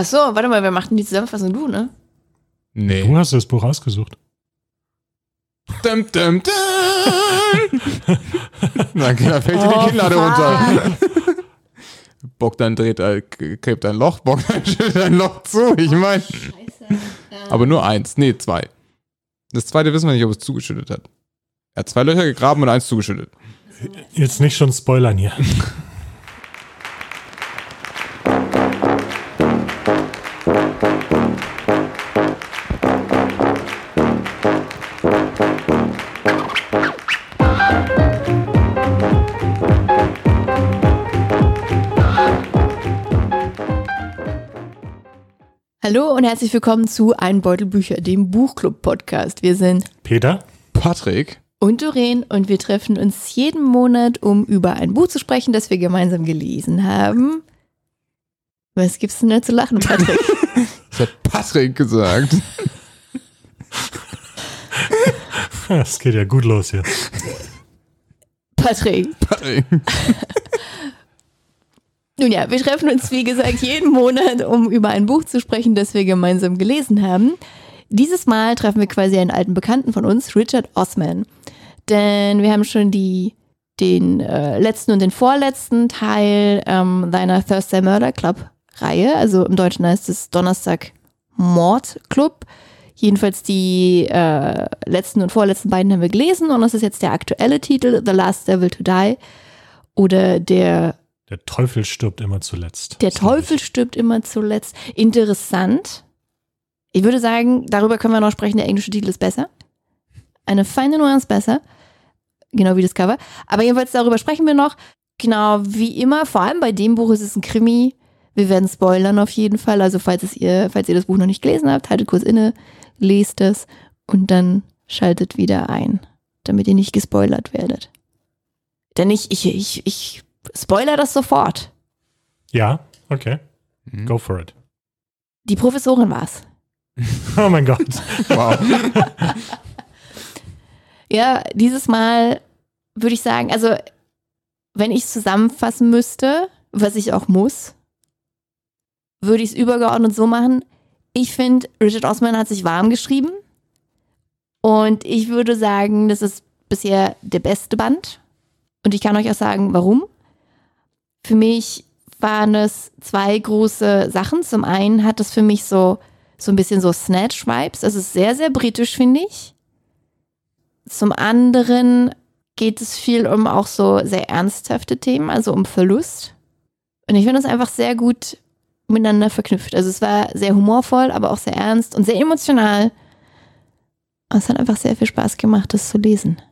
Achso, warte mal, wer macht denn die Zusammenfassung? Du, ne? Nee. Du hast das Buch ausgesucht. Dum, dum, dum. Dann da fällt dir Oh, die Kinnlade runter. Bogdan dreht, äh, gräbt ein Loch, Bogdan schüttet ein Loch zu. Ich meine, aber nur eins. Nee, zwei. Das zweite wissen wir nicht, ob es zugeschüttet hat. Er hat zwei Löcher gegraben und eins zugeschüttet. Jetzt nicht schon spoilern hier. Hallo und herzlich willkommen zu Ein Beutel Bücher, dem Buchclub-Podcast. Wir sind Peter? Patrick, und Doreen und wir treffen uns jeden Monat, um über ein Buch zu sprechen, das wir gemeinsam gelesen haben. Was gibt's denn da zu lachen, Patrick? ich hat Patrick gesagt. Es geht ja gut los hier. Patrick. Patrick. Nun ja, wir treffen uns, wie gesagt, jeden Monat, um über ein Buch zu sprechen, das wir gemeinsam gelesen haben. Dieses Mal treffen wir quasi einen alten Bekannten von uns, Richard Osman. Denn wir haben schon die, den äh, letzten und den vorletzten Teil ähm, seiner Thursday Murder Club Reihe, also im Deutschen heißt es Donnerstag Mord Club. Jedenfalls die äh, letzten und vorletzten beiden haben wir gelesen und das ist jetzt der aktuelle Titel, The Last Devil to Die oder der Der Teufel stirbt immer zuletzt. der. Teufel stirbt immer zuletzt. Interessant. Ich würde sagen, darüber können wir noch sprechen. Der englische Titel ist besser. Eine feine Nuance besser. Genau wie das Cover. Aber jedenfalls darüber sprechen wir noch. Genau wie immer. Vor allem bei dem Buch ist es ein Krimi. Wir werden spoilern auf jeden Fall. Also falls, es ihr, falls ihr das Buch noch nicht gelesen habt, haltet kurz inne, lest es und dann schaltet wieder ein, damit ihr nicht gespoilert werdet. Denn ich, ich, ich, ich spoiler das sofort. Ja, okay. Mhm. Go for it. Die Professorin war's. Oh mein Gott. Wow. Ja, dieses Mal würde ich sagen, also wenn ich es zusammenfassen müsste, was ich auch muss, würde ich es übergeordnet so machen. Ich finde, Richard Osman hat sich warm geschrieben und ich würde sagen, das ist bisher der beste Band und ich kann euch auch sagen, warum. Für mich waren es zwei große Sachen. Zum einen hat es für mich so, so ein bisschen so Snatch-Vibes. Es ist sehr, sehr britisch, finde ich. Zum anderen geht es viel um auch so sehr ernsthafte Themen, also um Verlust. Und ich finde es einfach sehr gut miteinander verknüpft. Also es war sehr humorvoll, aber auch sehr ernst und sehr emotional. Und es hat einfach sehr viel Spaß gemacht, das zu lesen.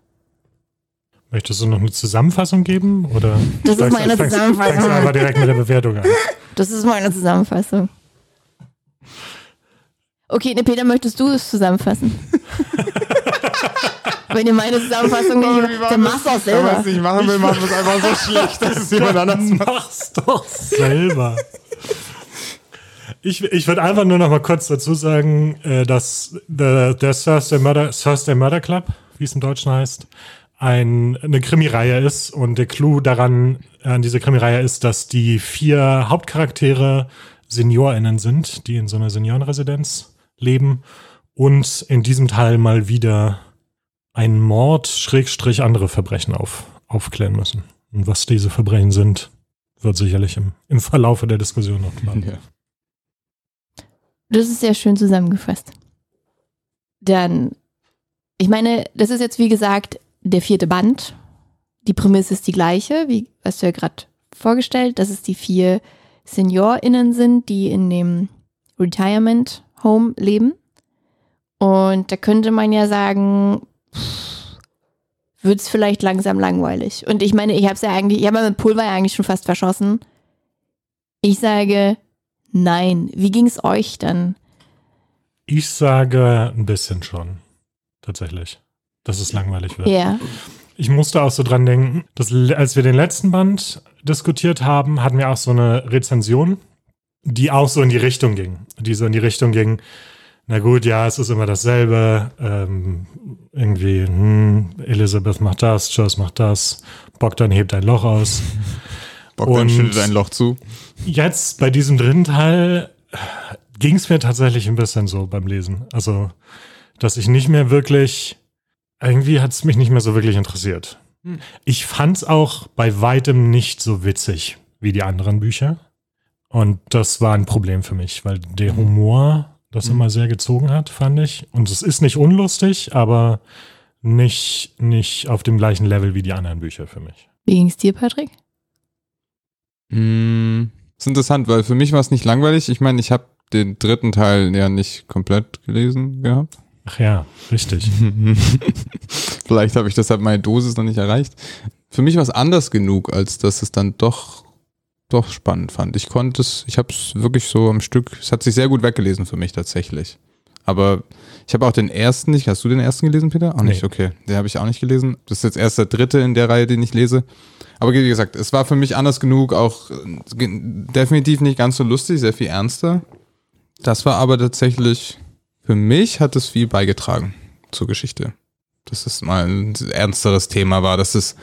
Möchtest du noch eine Zusammenfassung geben? Oder Das ist meine fängst- Zusammenfassung. Fängst du einfach direkt mit der Bewertung an. Das ist meine Zusammenfassung. Okay, ne, Peter, möchtest du es zusammenfassen? Wenn ihr meine Zusammenfassung nicht, dann machst du auch Wenn man selber. es nicht machen will, machen wir es einfach so schlecht, dass es jemand anders macht. Mach's doch selber. Ich, ich würde einfach nur noch mal kurz dazu sagen, äh, dass der, der Thursday, Murder, Thursday Murder Club, wie es im Deutschen heißt, ein, eine Krimireihe ist. Und der Clou daran, an dieser Krimireihe ist, dass die vier Hauptcharaktere SeniorInnen sind, die in so einer Seniorenresidenz leben und in diesem Teil mal wieder einen Mord, Schrägstrich andere Verbrechen auf, aufklären müssen. Und was diese Verbrechen sind, wird sicherlich im, im Verlaufe der Diskussion noch klar. Ja. Das ist sehr schön zusammengefasst. Dann, ich meine, das ist jetzt wie gesagt der vierte Band. Die Prämisse ist die gleiche, wie hast du ja gerade vorgestellt, dass es die vier SeniorInnen sind, die in dem Retirement Home leben. Und da könnte man ja sagen, wird es vielleicht langsam langweilig. Und ich meine, ich habe es ja eigentlich, ich habe mit Pulver ja eigentlich schon fast verschossen. Ich sage, nein. Wie ging es euch dann? Ich sage ein bisschen schon. Tatsächlich. Dass es langweilig wird. Ja. Ich musste auch so dran denken, dass als wir den letzten Band diskutiert haben, hatten wir auch so eine Rezension, die auch so in die Richtung ging. Die so in die Richtung ging, na gut, ja, es ist immer dasselbe. Ähm, irgendwie, hm, Elizabeth macht das, Joyce macht das, Bogdan hebt ein Loch aus. Bogdan schüttet ein Loch zu. Jetzt bei diesem dritten Teil ging es mir tatsächlich ein bisschen so beim Lesen. Also, dass ich nicht mehr wirklich, irgendwie hat es mich nicht mehr so wirklich interessiert. Hm. Ich fand es auch bei weitem nicht so witzig wie die anderen Bücher. Und das war ein Problem für mich, weil der Humor das Mhm. immer sehr gezogen hat, fand ich. Und es ist nicht unlustig, aber nicht, nicht auf dem gleichen Level wie die anderen Bücher für mich. Wie ging es dir, Patrick? Mm, ist interessant, weil für mich war es nicht langweilig. Ich meine, ich habe den dritten Teil ja nicht komplett gelesen gehabt. Ach ja, richtig. Vielleicht habe ich deshalb meine Dosis noch nicht erreicht. Für mich war es anders genug, als dass es dann doch doch spannend fand. Ich konnte es, ich habe es wirklich so am Stück, es hat sich sehr gut weggelesen für mich tatsächlich. Aber ich habe auch den ersten nicht. Hast du den ersten gelesen, Peter? Auch nicht, Nee. okay. Den habe ich auch nicht gelesen. Das ist jetzt erst der dritte in der Reihe, den ich lese. Aber wie gesagt, es war für mich anders genug, auch äh, definitiv nicht ganz so lustig, sehr viel ernster. Das war aber tatsächlich, für mich hat es viel beigetragen zur Geschichte. Dass es mal ein ernsteres Thema war, dass es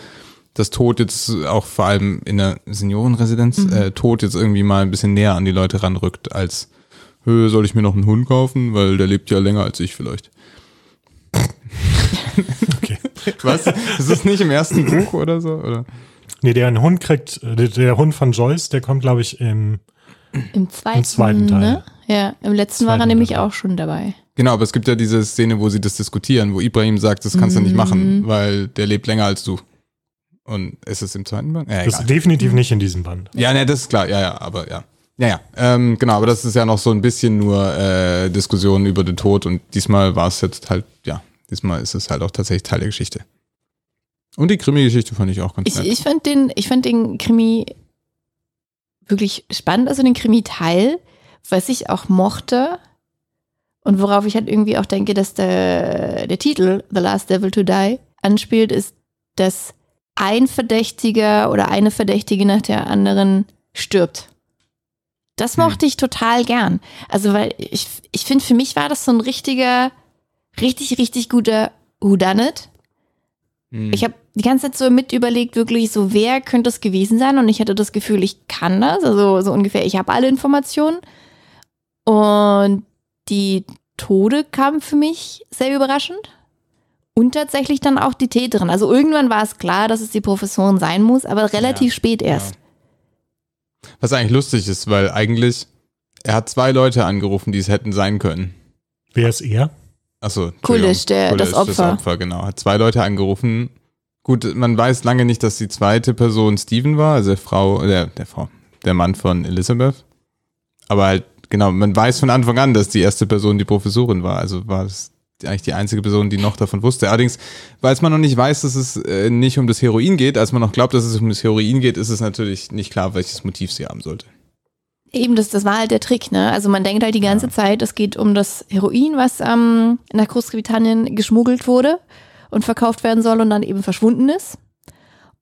das Tod jetzt auch vor allem in der Seniorenresidenz, äh, Tod jetzt irgendwie mal ein bisschen näher an die Leute ranrückt, als soll ich mir noch einen Hund kaufen, weil der lebt ja länger als ich vielleicht. Okay. Was? Ist das nicht im ersten Buch oder so? Oder? Nee, der einen Hund kriegt, äh, der, der Hund von Joyce, der kommt, glaube ich, im. Im zweiten, zweiten Teil. Ne? Ja, im letzten war er nämlich auch schon dabei. Genau, aber es gibt ja diese Szene, wo sie das diskutieren, wo Ibrahim sagt, das kannst du nicht machen, weil der lebt länger als du. Und ist es im zweiten Band? Ja, Das egal. ist definitiv nicht in diesem Band. Ja, ne, das ist klar, ja, ja, aber ja. Ja, ja, ähm, genau, aber das ist ja noch so ein bisschen nur äh, Diskussion über den Tod und diesmal war es jetzt halt, ja, diesmal ist es halt auch tatsächlich Teil der Geschichte. Und die Krimi-Geschichte fand ich auch ganz Ich, nett. ich fand den, ich fand den Krimi wirklich spannend, also den Krimi-Teil, was ich auch mochte und worauf ich halt irgendwie auch denke, dass der, der Titel The Last Devil to Die anspielt, ist, dass ein Verdächtiger oder eine Verdächtige nach der anderen stirbt. Das Hm. mochte ich total gern. Also, weil ich, ich finde, für mich war das so ein richtiger, richtig, richtig guter Whodunit. Hm. Ich habe die ganze Zeit so mit überlegt, wirklich so, wer könnte es gewesen sein? Und ich hatte das Gefühl, ich kann das. Also so ungefähr, ich habe alle Informationen. Und die Tode kamen für mich sehr überraschend. Und tatsächlich dann auch die Täterin. Also irgendwann war es klar, dass es die Professorin sein muss, aber relativ spät erst. Was eigentlich lustig ist, weil eigentlich, er hat zwei Leute angerufen, die es hätten sein können. Wer ist er? Achso, Kulisch, der- Kulisch, das Opfer. Das Opfer, genau. Hat zwei Leute angerufen. Gut, man weiß lange nicht, dass die zweite Person Steven war, also der Frau, der, der Frau, der Mann von Elizabeth. Aber halt, genau, man weiß von Anfang an, dass die erste Person die Professorin war. Also war es eigentlich die einzige Person, die noch davon wusste. Allerdings, weil es man noch nicht weiß, dass es äh, nicht um das Heroin geht, als man noch glaubt, dass es um das Heroin geht, ist es natürlich nicht klar, welches Motiv sie haben sollte. Eben, das, das war halt der Trick, ne? Also man denkt halt die ganze Zeit, es geht um das Heroin, was ähm, nach Großbritannien geschmuggelt wurde und verkauft werden soll und dann eben verschwunden ist.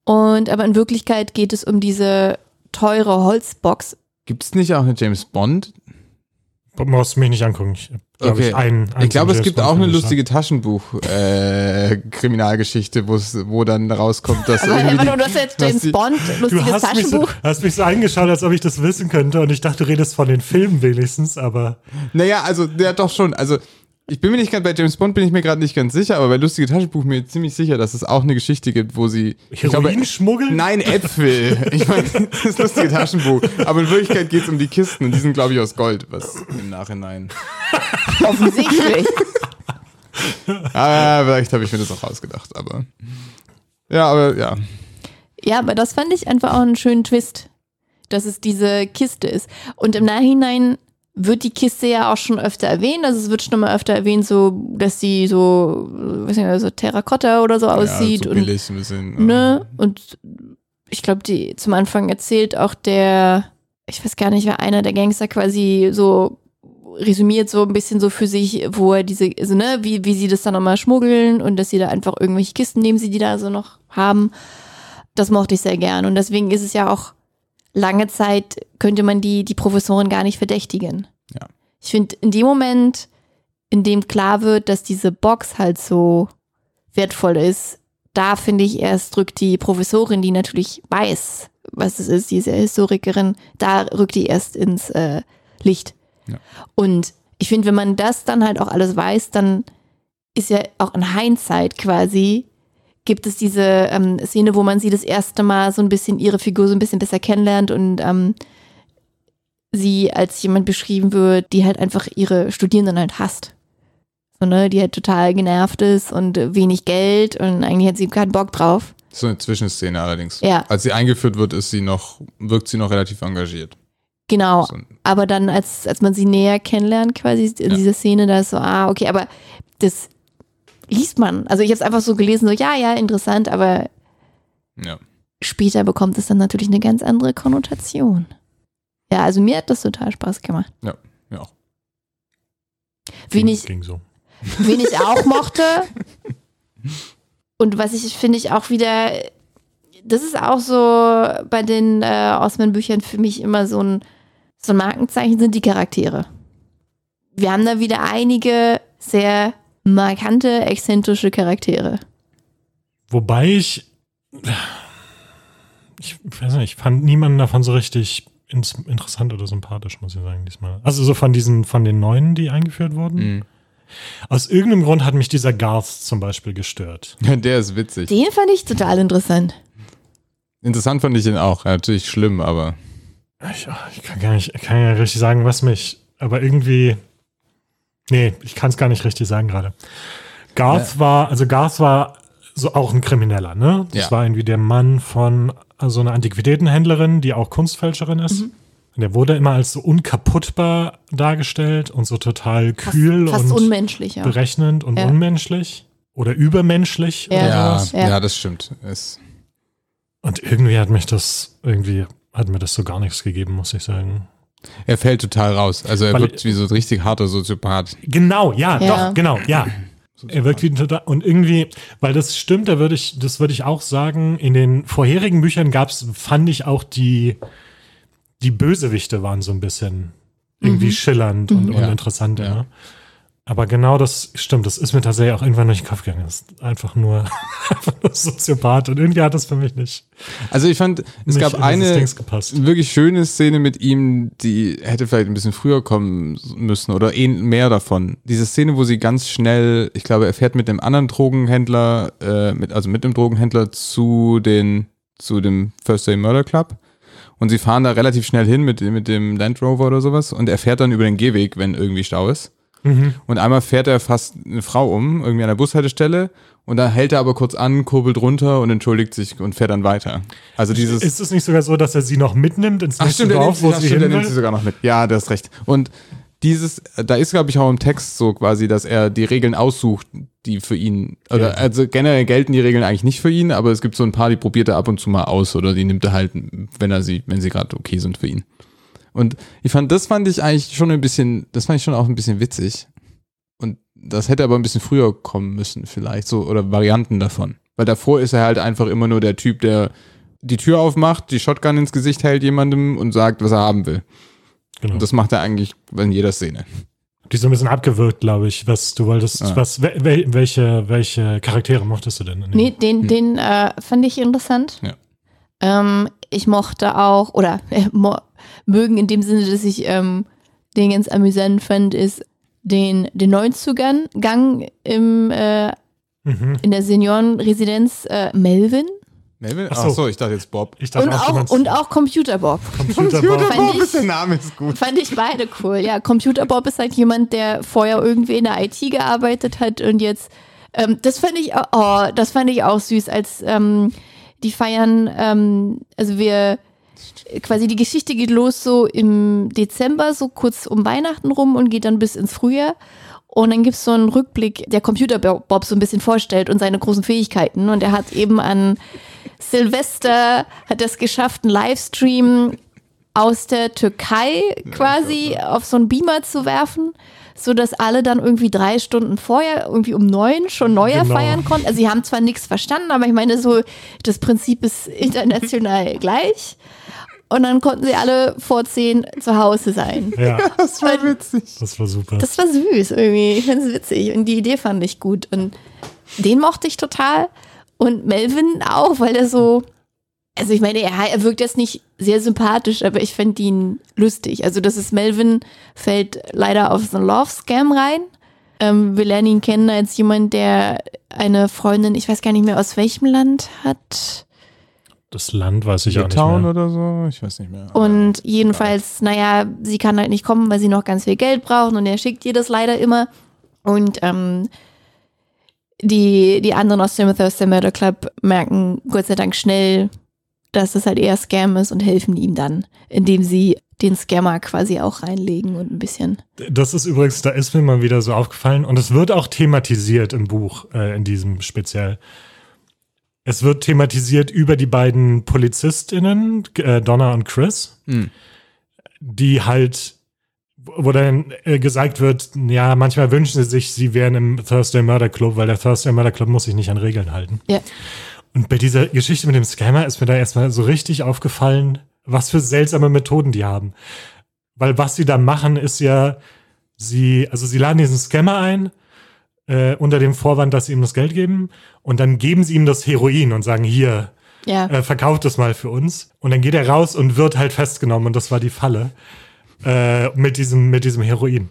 Und aber in Wirklichkeit geht es um diese teure Holzbox. Gibt es nicht auch eine James Bond Du musst mich nicht angucken. Ich, glaub Okay. ich, einen, Ich glaube, es gibt auch eine lustige Taschenbuch-Kriminalgeschichte, wo es- wo dann rauskommt, dass Aber irgendwie. warte, du hast jetzt James die- Bond, Du lustiges hast mich, so, Taschenbuch. hast mich so angeschaut, als ob ich das wissen könnte und ich dachte, du redest von den Filmen wenigstens, aber Naja, also, der doch schon. Also, ich bin mir nicht ganz, bei James Bond bin ich mir gerade nicht ganz sicher, aber bei Lustige Taschenbuch mir ziemlich sicher, dass es auch eine Geschichte gibt, wo sie. ich glaube, Heroin schmuggeln? Nein, Äpfel. Ich meine, das ist lustige Taschenbuch. Aber in Wirklichkeit geht es um die Kisten und die sind, glaube ich, aus Gold, was im Nachhinein. Offensichtlich. Ah, vielleicht habe ich mir das auch ausgedacht, aber. Ja, aber ja. Ja, aber das fand ich einfach auch einen schönen Twist, dass es diese Kiste ist. Und im Nachhinein wird die Kiste ja auch schon öfter erwähnt. Also es wird schon mal öfter erwähnt, so, dass sie so, weiß nicht, so Terrakotta oder so aussieht. ja, so und ein bisschen. Ne? Und ich glaube, die zum Anfang erzählt auch der, ich weiß gar nicht, wer einer der Gangster quasi so resümiert so ein bisschen so für sich, wo er diese, also ne, wie, wie sie das dann nochmal schmuggeln und dass sie da einfach irgendwelche Kisten nehmen sie, die da so noch haben. Das mochte ich sehr gern. Und deswegen ist es ja auch lange Zeit, könnte man die, die Professorin gar nicht verdächtigen. Ja. Ich finde, in dem Moment, in dem klar wird, dass diese Box halt so wertvoll ist, da finde ich erst rückt die Professorin, die natürlich weiß, was es ist, diese Historikerin, da rückt die erst ins äh, Licht. Ja. Und ich finde, wenn man das dann halt auch alles weiß, dann ist ja auch in Hindsight quasi, gibt es diese ähm, Szene, wo man sie das erste Mal so ein bisschen ihre Figur so ein bisschen besser kennenlernt und ähm, sie als jemand beschrieben wird, die halt einfach ihre Studierenden halt hasst. So, ne, die halt total genervt ist und wenig Geld und eigentlich hat sie keinen Bock drauf. So eine Zwischenszene allerdings. Ja. Als sie eingeführt wird, ist sie noch, wirkt sie noch relativ engagiert. Genau. So, Aber dann, als, als man sie näher kennenlernt, quasi in Ja. dieser Szene, da ist so, ah, okay, aber das liest man. Also ich habe es einfach so gelesen, so, ja, ja, interessant, aber ja. später bekommt es dann natürlich eine ganz andere Konnotation. Ja, also mir hat das total Spaß gemacht. Ja, mir auch. Wen ich, Ging so. wen ich auch mochte und was ich finde ich auch wieder, das ist auch so bei den äh, Osman-Büchern für mich immer so ein, so ein Markenzeichen sind die Charaktere. Wir haben da wieder einige sehr markante, exzentrische Charaktere. Wobei ich, ich weiß nicht, ich fand niemanden davon so richtig ins, interessant oder sympathisch, muss ich sagen, diesmal. Also so von diesen, von den Neuen, die eingeführt wurden. Mhm. Aus irgendeinem Grund hat mich dieser Garth zum Beispiel gestört. Der ist witzig. Den fand ich total interessant. Interessant fand ich ihn auch. Ja, natürlich schlimm, aber Ich, ich kann gar nicht, ich kann ja richtig sagen, was mich, aber irgendwie, nee, ich kann es gar nicht richtig sagen gerade. Garth war, also Garth war so auch ein Krimineller, ne? Das Ja. war irgendwie der Mann von so einer Antiquitätenhändlerin, die auch Kunstfälscherin ist. Mhm. Und der wurde immer als so unkaputtbar dargestellt und so total Fast, kühl fast und unmenschlich, ja. berechnend und Ja. unmenschlich oder übermenschlich Ja. oder ja, sowas. ja. Ja. das stimmt. Es, Und irgendwie hat mich das, irgendwie hat mir das so gar nichts gegeben, muss ich sagen. Er fällt total raus. Also er Weil- wirkt wie so ein richtig harter Soziopath. Genau, ja, Ja. doch, genau, ja. Er wirkt wie ein total, und irgendwie, weil das stimmt, da würde ich, das würde ich auch sagen, in den vorherigen Büchern gab's, fand ich auch die, die Bösewichte waren so ein bisschen irgendwie schillernd und Mhm. Ja. uninteressant. Ja. Ja. Aber genau das stimmt, das ist mir tatsächlich auch irgendwann durch den Kopf gegangen. Das ist einfach nur, einfach nur Soziopath und irgendwie hat das für mich nicht, Also ich fand, es gab eine wirklich schöne Szene mit ihm, die hätte vielleicht ein bisschen früher kommen müssen oder eh mehr davon. Diese Szene, wo sie ganz schnell, ich glaube, er fährt mit dem anderen Drogenhändler, äh, mit, also mit dem Drogenhändler zu den, zu dem First Day Murder Club. Und sie fahren da relativ schnell hin mit, mit dem Land Rover oder sowas und er fährt dann über den Gehweg, wenn irgendwie Stau ist. Mhm. Und einmal fährt er fast eine Frau um, irgendwie an der Bushaltestelle. Und dann hält er aber kurz an, kurbelt runter und entschuldigt sich und fährt dann weiter. Also dieses. Ist es nicht sogar so, dass er sie noch mitnimmt ins Ach nächste stimmt, Dorf, sie, wo sie stimmt, hin nimmt sie sogar noch mit. Ja, du hast recht. Und dieses, da ist, glaube ich, auch im Text so quasi, dass er die Regeln aussucht, die für ihn, oder Ja. also generell gelten die Regeln eigentlich nicht für ihn, aber es gibt so ein paar, die probiert er ab und zu mal aus oder die nimmt er halt, wenn er sie, wenn sie gerade okay sind für ihn. Und ich fand, das fand ich eigentlich schon ein bisschen, das fand ich schon auch ein bisschen witzig. Und das hätte aber ein bisschen früher kommen müssen, vielleicht so, oder Varianten davon. Weil davor ist er halt einfach immer nur der Typ, der die Tür aufmacht, die Shotgun ins Gesicht hält jemandem und sagt, was er haben will. Genau. Und das macht er eigentlich in jeder Szene. Die so ein bisschen abgewürgt, glaube ich, was du wolltest. Ah. Was, wel, wel- welche, welche Charaktere mochtest du denn? Nee, den, den äh, fand ich interessant. Ja. Ähm, ich mochte auch, oder äh, mo mögen in dem Sinne, dass ich ähm, den ganz amüsant fand, ist den, den Neuzugang Gang im, äh, Mhm. in der Seniorenresidenz äh, Melvin Melvin? Ach so. Ach so, ich dachte jetzt Bob. Ich dachte und auch, auch, und auch Computer Bob. Computerbob. Fand ich- der Name ist gut. Fand ich beide cool. Ja, Computer Bob ist halt jemand, der vorher irgendwie in der IT gearbeitet hat und jetzt, ähm, das fand ich, oh, das fand ich auch süß, als ähm, die feiern, ähm, also wir, quasi die Geschichte geht los so im Dezember, so kurz um Weihnachten rum und geht dann bis ins Frühjahr. Und dann gibt's so einen Rückblick, der Computer Bob so ein bisschen vorstellt und seine großen Fähigkeiten. Und er hat eben an Silvester, hat es geschafft, einen Livestream aus der Türkei quasi auf so einen Beamer zu werfen, so dass alle dann irgendwie drei Stunden vorher, irgendwie um neun schon Neujahr Genau. feiern konnten. Also sie haben zwar nichts verstanden, aber ich meine so, das Prinzip ist international gleich. Und dann konnten sie alle vor zehn zu Hause sein. Ja, Das war witzig. das war super. Das war süß irgendwie. Ich finde es witzig. Und die Idee fand ich gut. Und den mochte ich total. Und Melvin auch, weil er so, also ich meine, er, er wirkt jetzt nicht sehr sympathisch, aber ich fände ihn lustig. Also das ist Melvin, fällt leider auf so einen Love-Scam rein. Ähm, wir lernen ihn kennen als jemand, der eine Freundin, ich weiß gar nicht mehr aus welchem Land hat. Das Land weiß ich Litauen auch nicht mehr. oder so? Ich weiß nicht mehr. Und jedenfalls, naja, sie kann halt nicht kommen, weil sie noch ganz viel Geld braucht und er schickt ihr das leider immer. Und ähm, die, die anderen aus dem Thursday Murder Club merken Gott sei Dank schnell, dass das halt eher Scam ist und helfen ihm dann, indem sie den Scammer quasi auch reinlegen und ein bisschen. Das ist übrigens, da ist mir mal wieder so aufgefallen und es wird auch thematisiert im Buch, äh, in diesem speziell. Es wird thematisiert über die beiden PolizistInnen, äh, Donna und Chris, Hm. die halt, wo dann äh, gesagt wird, ja, manchmal wünschen sie sich, sie wären im Thursday Murder Club, weil der Thursday Murder Club muss sich nicht an Regeln halten. Ja. Und bei dieser Geschichte mit dem Scammer ist mir da erstmal so richtig aufgefallen, was für seltsame Methoden die haben. Weil was sie da machen, ist ja, sie, also sie laden diesen Scammer ein, äh, unter dem Vorwand, dass sie ihm das Geld geben, und dann geben sie ihm das Heroin und sagen, hier, Ja. äh, verkauft das mal für uns. Und dann geht er raus und wird halt festgenommen und das war die Falle äh, mit diesem mit diesem Heroin.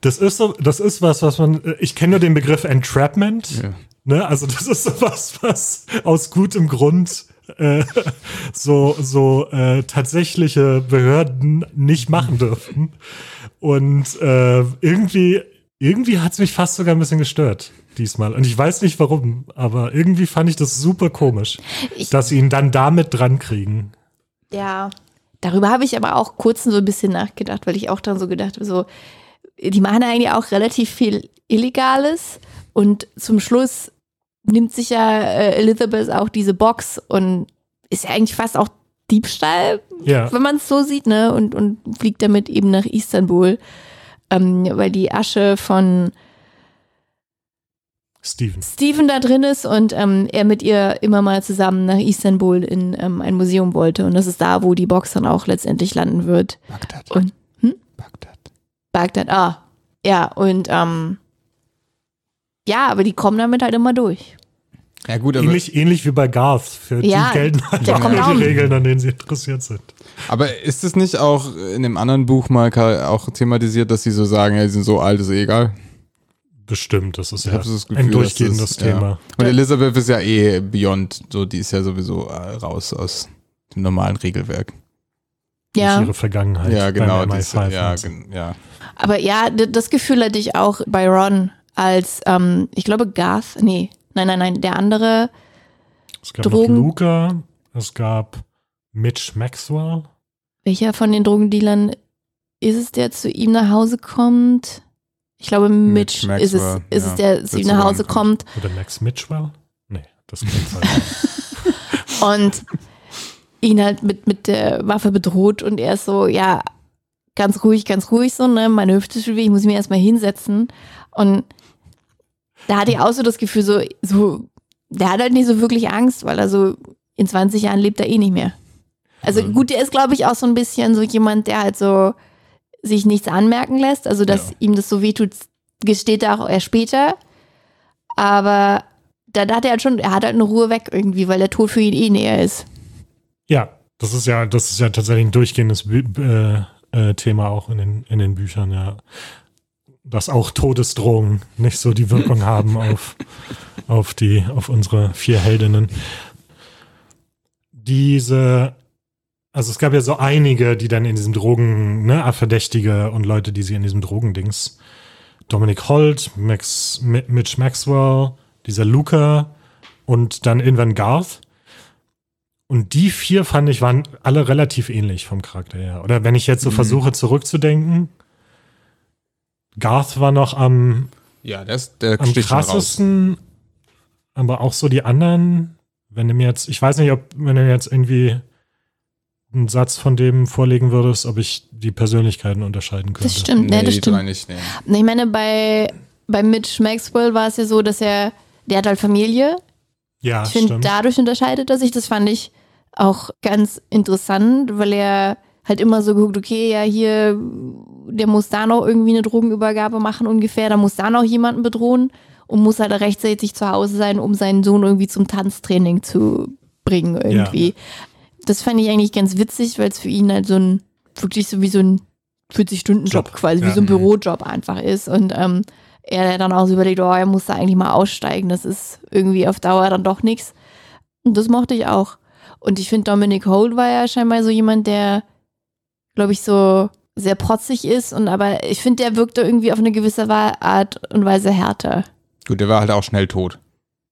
Das ist so, das ist was, was man. äh, Ich kenne nur den Begriff Entrapment. Ja. Ne? Also das ist so was, was aus gutem Grund äh, so so äh, tatsächliche Behörden nicht machen dürfen. Und äh, irgendwie irgendwie hat es mich fast sogar ein bisschen gestört diesmal. Und ich weiß nicht warum, aber irgendwie fand ich das super komisch, Ich- dass sie ihn dann damit dran kriegen. Ja. Darüber habe ich aber auch kurz so ein bisschen nachgedacht, weil ich auch dann so gedacht habe, so, die machen eigentlich auch relativ viel Illegales und zum Schluss nimmt sich ja äh, Elizabeth auch diese Box und ist ja eigentlich fast auch Diebstahl, Ja. wenn man es so sieht, ne? Und, und fliegt damit eben nach Istanbul, ähm, weil die Asche von Steven. Steven da drin ist und ähm, er mit ihr immer mal zusammen nach Istanbul in ähm, ein Museum wollte. Und das ist da, wo die Box dann auch letztendlich landen wird. Bagdad. Und hm? Bagdad. Bagdad, ah, ja, und ähm, ja, aber die kommen damit halt immer durch. Ja, gut, aber, Ähnlich, ähnlich wie bei Garth. Für Ja, die gelten halt der auch kommt nur die Regeln, an denen sie interessiert sind. aber ist es nicht auch in dem anderen Buch mal auch thematisiert, dass sie so sagen, ja, die sind so alt, ist eh egal? Bestimmt, das ist Ich ja das Gefühl, ein durchgehendes das, Thema. Ja. Und Elizabeth ist ja eh beyond, so die ist ja sowieso äh, raus aus dem normalen Regelwerk. Durch Ja, ihre Vergangenheit. ja, genau. beim Die ist, MI5 ja, ja. aber ja, das Gefühl hatte ich auch bei Ron als, ähm, ich glaube, Garth, nee, nein, nein, nein, der andere, Es gab Drogen- noch Luca, es gab Mitch Maxwell. welcher von den Drogendealern ist es, der zu ihm nach Hause kommt? Ich glaube, Mitch, Mitch ist es, Maxwell, ist ja, es, der zu ihm nach Hause kommt. kommt Oder Max Mitchell? Nee, das klingt falsch. und ihn halt mit, mit der Waffe bedroht und er ist so, ja, ganz ruhig, ganz ruhig so, ne, meine Hüfte tut weh, ich muss mich erstmal hinsetzen und da hatte ich auch so das Gefühl, so, so, der hat halt nicht so wirklich Angst, weil er so, in 20 Jahren lebt er eh nicht mehr. Also Mhm. gut, der ist, glaube ich, auch so ein bisschen so jemand, der halt so sich nichts anmerken lässt, also dass Ja. ihm das so wehtut, gesteht er auch erst später, aber da, hat er halt schon, er hat halt eine Ruhe weg irgendwie, weil der Tod für ihn eh näher ist. ja, das ist ja, das ist ja tatsächlich ein durchgehendes äh, äh, Thema auch in den, in den Büchern, ja. Dass auch Todesdrohungen nicht so die Wirkung haben auf, auf die, auf unsere vier Heldinnen. Diese, also es gab ja so einige, die dann in diesem Drogen, ne, Verdächtige und Leute, die sie in diesem Drogendings. Dominic Holt, Max, Mi- Mitch Maxwell, dieser Luca und dann Invan Garth. Und die vier fand ich waren alle relativ ähnlich vom Charakter her. Oder wenn ich jetzt so Mhm. versuche zurückzudenken, Garth war noch am, Ja, der, ist, der am krassesten, aber auch so die anderen, wenn du mir jetzt, ich weiß nicht, ob, wenn du mir jetzt irgendwie einen Satz von dem vorlegen würdest, ob ich die Persönlichkeiten unterscheiden könnte. Das stimmt, ne, das die stimmt. nicht, nee. Ich meine, bei, bei Mitch Maxwell war es ja so, dass er, der hat halt Familie. Ja, ich finde, stimmt. dadurch unterscheidet er sich. Das fand ich auch ganz interessant, weil er halt immer so geguckt, okay, ja, hier, der muss da noch irgendwie eine Drogenübergabe machen ungefähr, da muss da noch jemanden bedrohen und muss halt rechtzeitig zu Hause sein, um seinen Sohn irgendwie zum Tanztraining zu springen irgendwie. Das fand ich eigentlich ganz witzig, weil es für ihn halt so ein, wirklich so wie so ein 40-Stunden-Job Job. quasi, wie Ja. so ein Mhm. Bürojob einfach ist. Und ähm, er dann auch so überlegt, oh, er muss da eigentlich mal aussteigen. Das ist irgendwie auf Dauer dann doch nichts. Und das mochte ich auch. Und ich finde, Dominic Holt war ja scheinbar so jemand, der, glaube ich, so sehr protzig ist. Und aber ich finde, der wirkte irgendwie auf eine gewisse Art und Weise härter. Gut, der war halt auch schnell tot.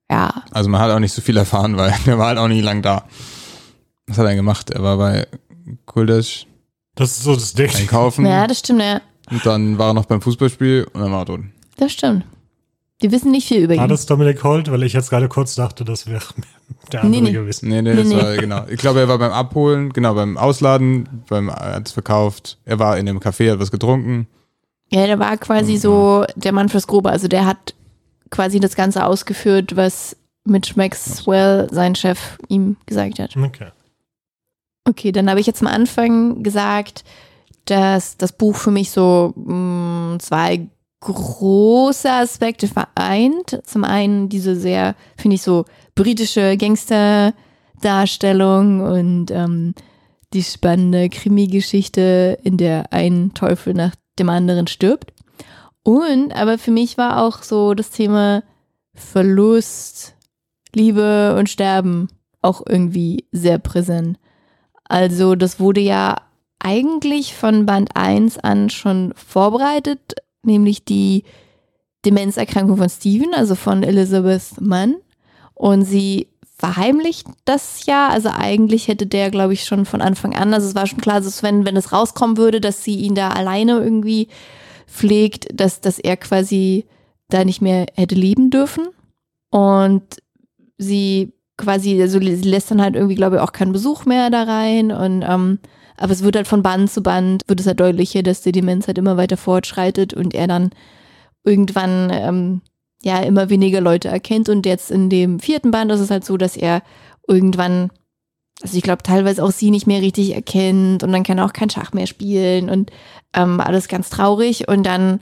Ja. Also man hat auch nicht so viel erfahren, weil der war halt auch nicht lang da. Was hat er gemacht? Er war bei Kuldesch Das ist so das Ding. einkaufen Ja, das stimmt, ja. und dann war er noch beim Fußballspiel und dann war er tot. Das stimmt. Die wissen nicht viel über War ihn. das Dominic Holt? Weil ich jetzt gerade kurz dachte, das wäre der andere Nee, nee. gewesen. Nee, nee, Nee, das nee. war genau. Ich glaube, er war beim Abholen, genau, beim Ausladen, beim er hat's verkauft. Er war in dem Café, hat was getrunken. Ja, der war quasi so der Mann fürs Grobe. Also der hat quasi das Ganze ausgeführt, was Mitch Maxwell, sein Chef, ihm gesagt hat. Okay. Okay, dann habe ich jetzt am Anfang gesagt, dass das Buch für mich so mh, zwei große Aspekte vereint. Zum einen diese sehr, finde ich, so britische Gangsterdarstellung und ähm, die spannende Krimi-Geschichte, in der ein Teufel nach dem anderen stirbt. Und aber für mich war auch so das Thema Verlust, Liebe und Sterben auch irgendwie sehr präsent. Also das wurde ja eigentlich von Band 1 an schon vorbereitet, nämlich die Demenzerkrankung von Steven, also von Elizabeth Mann. Und sie verheimlicht das ja. Also eigentlich hätte der, glaube ich, schon von Anfang an, also es war schon klar, dass wenn, wenn es rauskommen würde, dass sie ihn da alleine irgendwie pflegt, dass, dass er quasi da nicht mehr hätte leben dürfen. Und sie quasi, also sie lässt dann halt irgendwie, glaube ich, auch keinen Besuch mehr da rein. Und ähm, aber es wird halt von Band zu Band, wird es halt deutlicher, dass die Demenz halt immer weiter fortschreitet und er dann irgendwann ähm, ja immer weniger Leute erkennt. Und jetzt in dem vierten Band ist es halt so, dass er irgendwann, also ich glaube, teilweise auch sie nicht mehr richtig erkennt und dann kann er auch kein Schach mehr spielen und ähm, alles ganz traurig. Und dann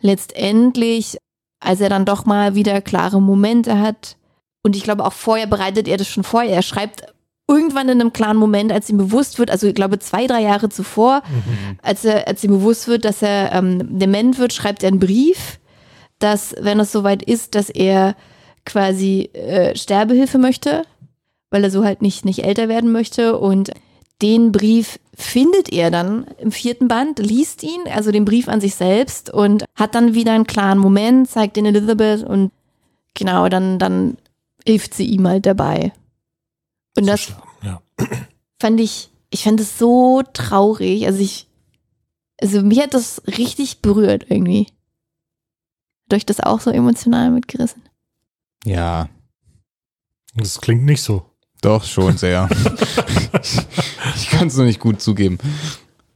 letztendlich, als er dann doch mal wieder klare Momente hat, und ich glaube auch vorher bereitet er das schon vor, er schreibt irgendwann in einem klaren Moment, als ihm bewusst wird, also ich glaube zwei, drei Jahre zuvor, als, er, als ihm bewusst wird, dass er ähm, dement wird, schreibt er einen Brief, dass, wenn es soweit ist, dass er quasi äh, Sterbehilfe möchte, weil er so halt nicht, nicht älter werden möchte. Und den Brief findet er dann im vierten Band, liest ihn, also den Brief an sich selbst und hat dann wieder einen klaren Moment, zeigt den Elizabeth und genau, dann, dann hilft sie ihm halt dabei. Und das Ja. fand ich, ich fand es so traurig. Also ich, also mich hat das richtig berührt irgendwie. Hat euch das auch so emotional mitgerissen? Ja, Das klingt nicht so. doch schon sehr. ich kann es nur nicht gut zugeben.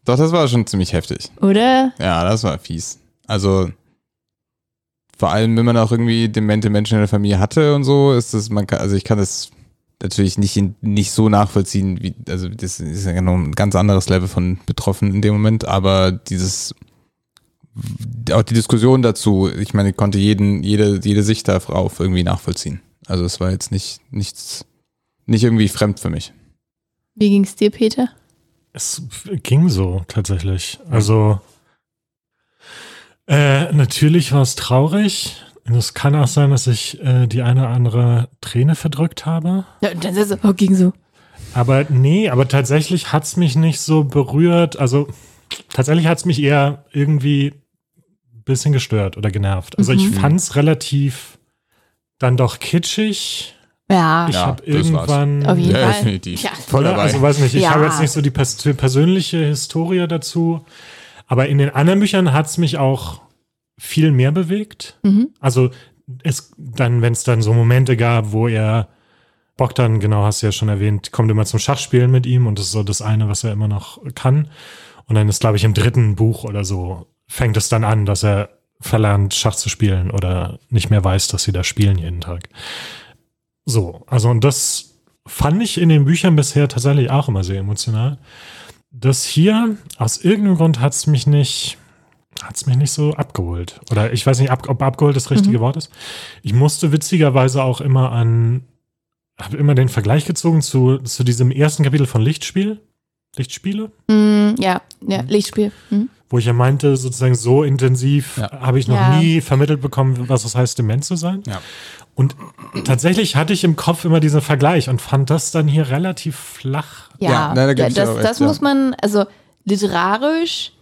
Doch, das war schon ziemlich heftig. Oder? Ja, das war fies. Also vor allem, wenn man auch irgendwie demente Menschen in der Familie hatte und so, ist das, man kann, also ich kann das natürlich nicht, in, nicht so nachvollziehen, wie, also das ist ja noch ein ganz anderes Level von betroffen in dem Moment, aber dieses, auch die Diskussion dazu, ich meine, ich konnte jeden, jede, jede Sicht darauf irgendwie nachvollziehen. Also es war jetzt nicht, nichts, nicht irgendwie fremd für mich. Wie ging's dir, Peter? Es ging so tatsächlich. Also äh, natürlich war es traurig. Und Es kann auch sein, dass ich äh, die eine oder andere Träne verdrückt habe. Ja, und dann ist es, oh, ging so. Aber nee, aber tatsächlich hat es mich nicht so berührt. Also tatsächlich hat es mich eher irgendwie ein bisschen gestört oder genervt. Also ich Mhm. fand es relativ dann doch kitschig. Ja, Ich Ja, habe irgendwann auf jeden Ja, Fall. definitiv. Ja. Voll Oder? dabei. Also weiß nicht, ich Ja. habe jetzt nicht so die pers persönliche Historie dazu, aber in den anderen Büchern hat es mich auch viel mehr bewegt. Mhm. Also es dann, wenn es dann so Momente gab, wo er Bogdan, genau hast du ja schon erwähnt, kommt immer zum Schachspielen mit ihm und das ist so das eine, was er immer noch kann. Und dann ist, glaube ich, im dritten Buch oder so fängt es dann an, dass er verlernt, Schach zu spielen oder nicht mehr weiß, dass sie da spielen jeden Tag. So, also und das fand ich in den Büchern bisher tatsächlich auch immer sehr emotional. Das hier, aus irgendeinem Grund hat es mich nicht, hat es mich nicht so abgeholt. Oder ich weiß nicht, ab, ob abgeholt das richtige Wort ist. Ich musste witzigerweise auch immer an habe immer den Vergleich gezogen zu, zu diesem ersten Kapitel von Lichtspiel. Lichtspiele? Mm, ja, ja, Lichtspiel. Mhm. Wo ich ja meinte, sozusagen so intensiv Ja. habe ich noch Ja. nie vermittelt bekommen, was es heißt, dement zu sein. Ja. Und tatsächlich hatte ich im Kopf immer diesen Vergleich und fand das dann hier relativ flach. Ja, Ja, nein, da das, recht, das ja. muss man, also literarisch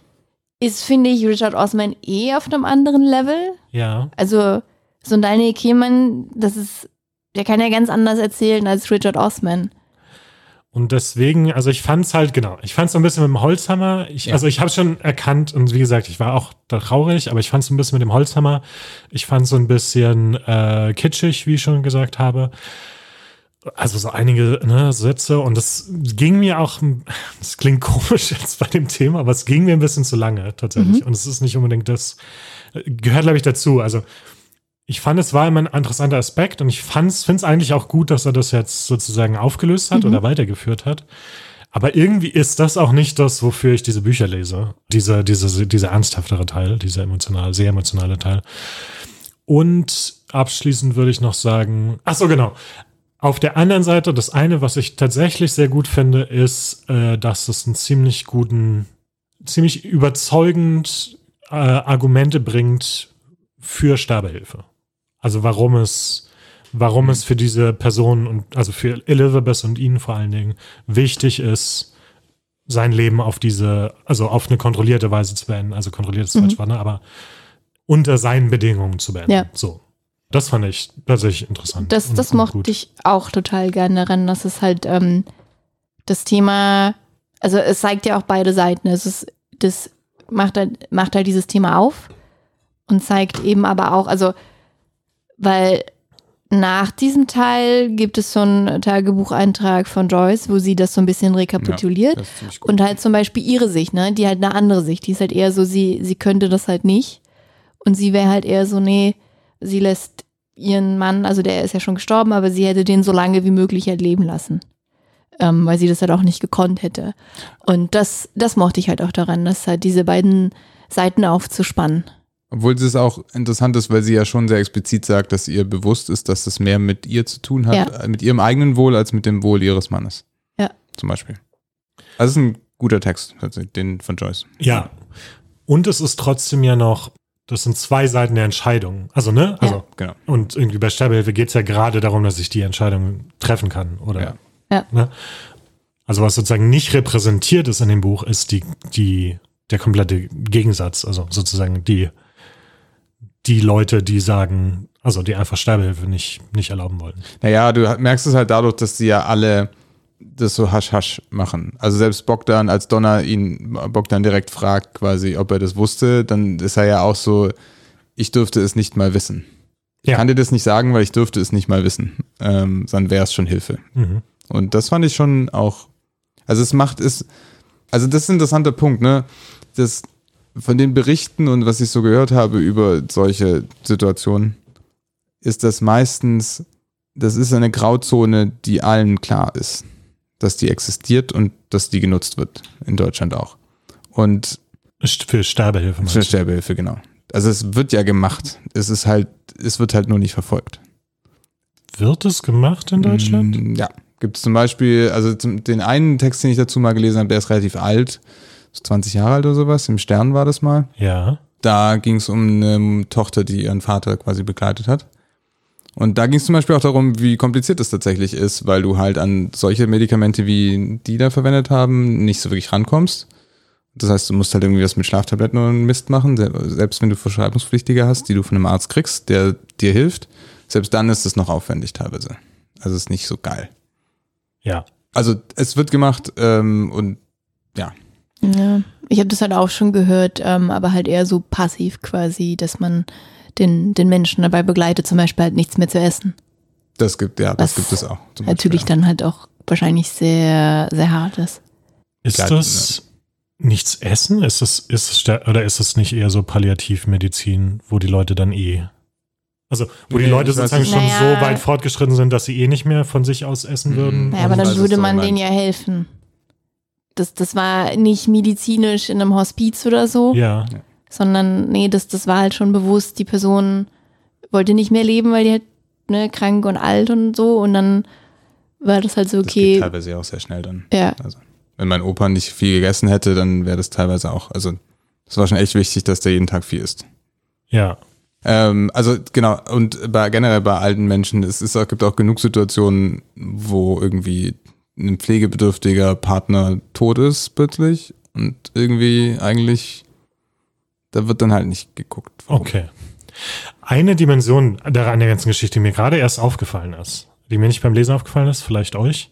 ist, finde ich, Richard Osman eh auf einem anderen Level. Ja. Also so ein Daniel Kehlmann, das ist, der kann ja ganz anders erzählen als Richard Osman. Und deswegen, also ich fand es halt, genau, ich fand es so ein bisschen mit dem Holzhammer. Ich, Ja. Also ich habe schon erkannt und wie gesagt, ich war auch traurig, aber ich fand es ein bisschen mit dem Holzhammer. Ich fand es so ein bisschen äh, kitschig, wie ich schon gesagt habe. Also so einige ne, Sätze und das ging mir auch, das klingt komisch jetzt bei dem Thema, aber es ging mir ein bisschen zu lange tatsächlich. Und es ist nicht unbedingt das, gehört glaube ich dazu. Also ich fand, es war immer ein interessanter Aspekt und ich finde es eigentlich auch gut, dass er das jetzt sozusagen aufgelöst hat oder weitergeführt hat. Aber irgendwie ist das auch nicht das, wofür ich diese Bücher lese. Dieser, diese, dieser ernsthaftere Teil, dieser emotional, sehr emotionale Teil. Und abschließend würde ich noch sagen, ach so, genau. Auf der anderen Seite, das eine, was ich tatsächlich sehr gut finde, ist, äh, dass es einen ziemlich guten, ziemlich überzeugend äh, Argumente bringt für Sterbehilfe. Also warum es, warum es für diese Person und also für Elizabeth und ihn vor allen Dingen wichtig ist, sein Leben auf diese, also auf eine kontrollierte Weise zu beenden. Also kontrolliert ist falsch, ne? aber unter seinen Bedingungen zu beenden. Ja. So. Das fand ich tatsächlich interessant. Das, das mochte gut. ich auch total gerne daran, dass es halt ähm, das Thema, also es zeigt ja auch beide Seiten. Es ist, das macht halt, macht halt dieses Thema auf und zeigt eben aber auch, also, weil nach diesem Teil gibt es so einen Tagebucheintrag von Joyce, wo sie das so ein bisschen rekapituliert. Gut. Und halt zum Beispiel ihre Sicht, ne? Die halt eine andere Sicht. Die ist halt eher so, sie, sie könnte das halt nicht. Und sie wäre halt eher so, nee, sie lässt ihren Mann, also der ist ja schon gestorben, aber sie hätte den so lange wie möglich halt leben lassen. Ähm, weil sie das halt auch nicht gekonnt hätte. Und das, das mochte ich halt auch daran, dass halt diese beiden Seiten aufzuspannen. Obwohl es auch interessant ist, weil sie ja schon sehr explizit sagt, dass ihr bewusst ist, dass es mehr mit ihr zu tun hat, Ja. mit ihrem eigenen Wohl, als mit dem Wohl ihres Mannes. Ja. Zum Beispiel. Also es ist ein guter Text, tatsächlich, den von Joyce. Ja. Und es ist trotzdem ja noch, das sind zwei Seiten der Entscheidung. Also, ne? Also, Genau. und irgendwie bei Sterbehilfe geht es ja gerade darum, dass ich die Entscheidung treffen kann, oder? Ja. Ja. Ne? Also, was sozusagen nicht repräsentiert ist in dem Buch, ist die, die, der komplette Gegensatz. Also sozusagen die, die Leute, die sagen, also die einfach Sterbehilfe nicht, nicht erlauben wollen. Naja, du merkst es halt dadurch, dass sie ja alle das so hasch-hasch machen. Also selbst Bogdan, als Donner ihn, Bogdan direkt fragt quasi, ob er das wusste, dann ist er ja auch so, ich dürfte es nicht mal wissen. Ich Ja. kann dir das nicht sagen, weil ich dürfte es nicht mal wissen. Ähm, dann wäre es schon Hilfe. Mhm. Und das fand ich schon auch, also es macht es, also das ist ein interessanter Punkt, ne? Das von den Berichten und was ich so gehört habe über solche Situationen, ist das meistens, das ist eine Grauzone, die allen klar ist, dass die existiert und dass die genutzt wird, in Deutschland auch. Und Für Sterbehilfe. für? Sterbehilfe, genau. Also es wird ja gemacht. Es ist halt, es wird halt nur nicht verfolgt. Wird es gemacht in Deutschland? Mm, Ja, gibt es zum Beispiel, also den einen Text, den ich dazu mal gelesen habe, der ist relativ alt, so 20 Jahre alt oder sowas, im Stern war das mal. Ja. Da ging es um eine Tochter, die ihren Vater quasi begleitet hat. Und da ging es zum Beispiel auch darum, wie kompliziert es tatsächlich ist, weil du halt an solche Medikamente, wie die da verwendet haben, nicht so wirklich rankommst. Das heißt, du musst halt irgendwie was mit Schlaftabletten und Mist machen, se- selbst wenn du Verschreibungspflichtige hast, die du von einem Arzt kriegst, der dir hilft. Selbst dann ist es noch aufwendig teilweise. Also es ist nicht so geil. Ja. Also es wird gemacht ähm, und ja, Ja, ich habe das halt auch schon gehört, ähm, aber halt eher so passiv quasi, dass man den, den Menschen dabei begleitet, zum Beispiel halt nichts mehr zu essen. das gibt ja, das gibt es auch. zum Natürlich Beispiel, dann halt auch wahrscheinlich sehr, sehr hart ist. Ist das nichts essen? Ist das, ist es, ster- oder ist das nicht eher so Palliativmedizin, wo die Leute dann eh, also wo die Nee, Leute sozusagen schon Naja. so weit fortgeschritten sind, dass sie eh nicht mehr von sich aus essen Mhm. würden? Naja, aber dann würde man denen ja helfen. Das, das war nicht medizinisch in einem Hospiz oder so, Ja. Sondern nee, das, das war halt schon bewusst, die Person wollte nicht mehr leben, weil die halt ne, krank und alt und so und dann war das halt so, Das geht okay, teilweise ja auch sehr schnell dann. ja. Also, wenn mein Opa nicht viel gegessen hätte, dann wäre das teilweise auch, also das war schon echt wichtig, dass der jeden Tag viel isst. Ja. Ähm, also genau, und bei, generell bei alten Menschen, es ist, auch- gibt auch genug Situationen, wo irgendwie ein pflegebedürftiger Partner tot ist plötzlich und irgendwie eigentlich, da wird dann halt nicht geguckt. warum. Okay. Eine Dimension daran der ganzen Geschichte, die mir gerade erst aufgefallen ist, die mir nicht beim Lesen aufgefallen ist, vielleicht euch,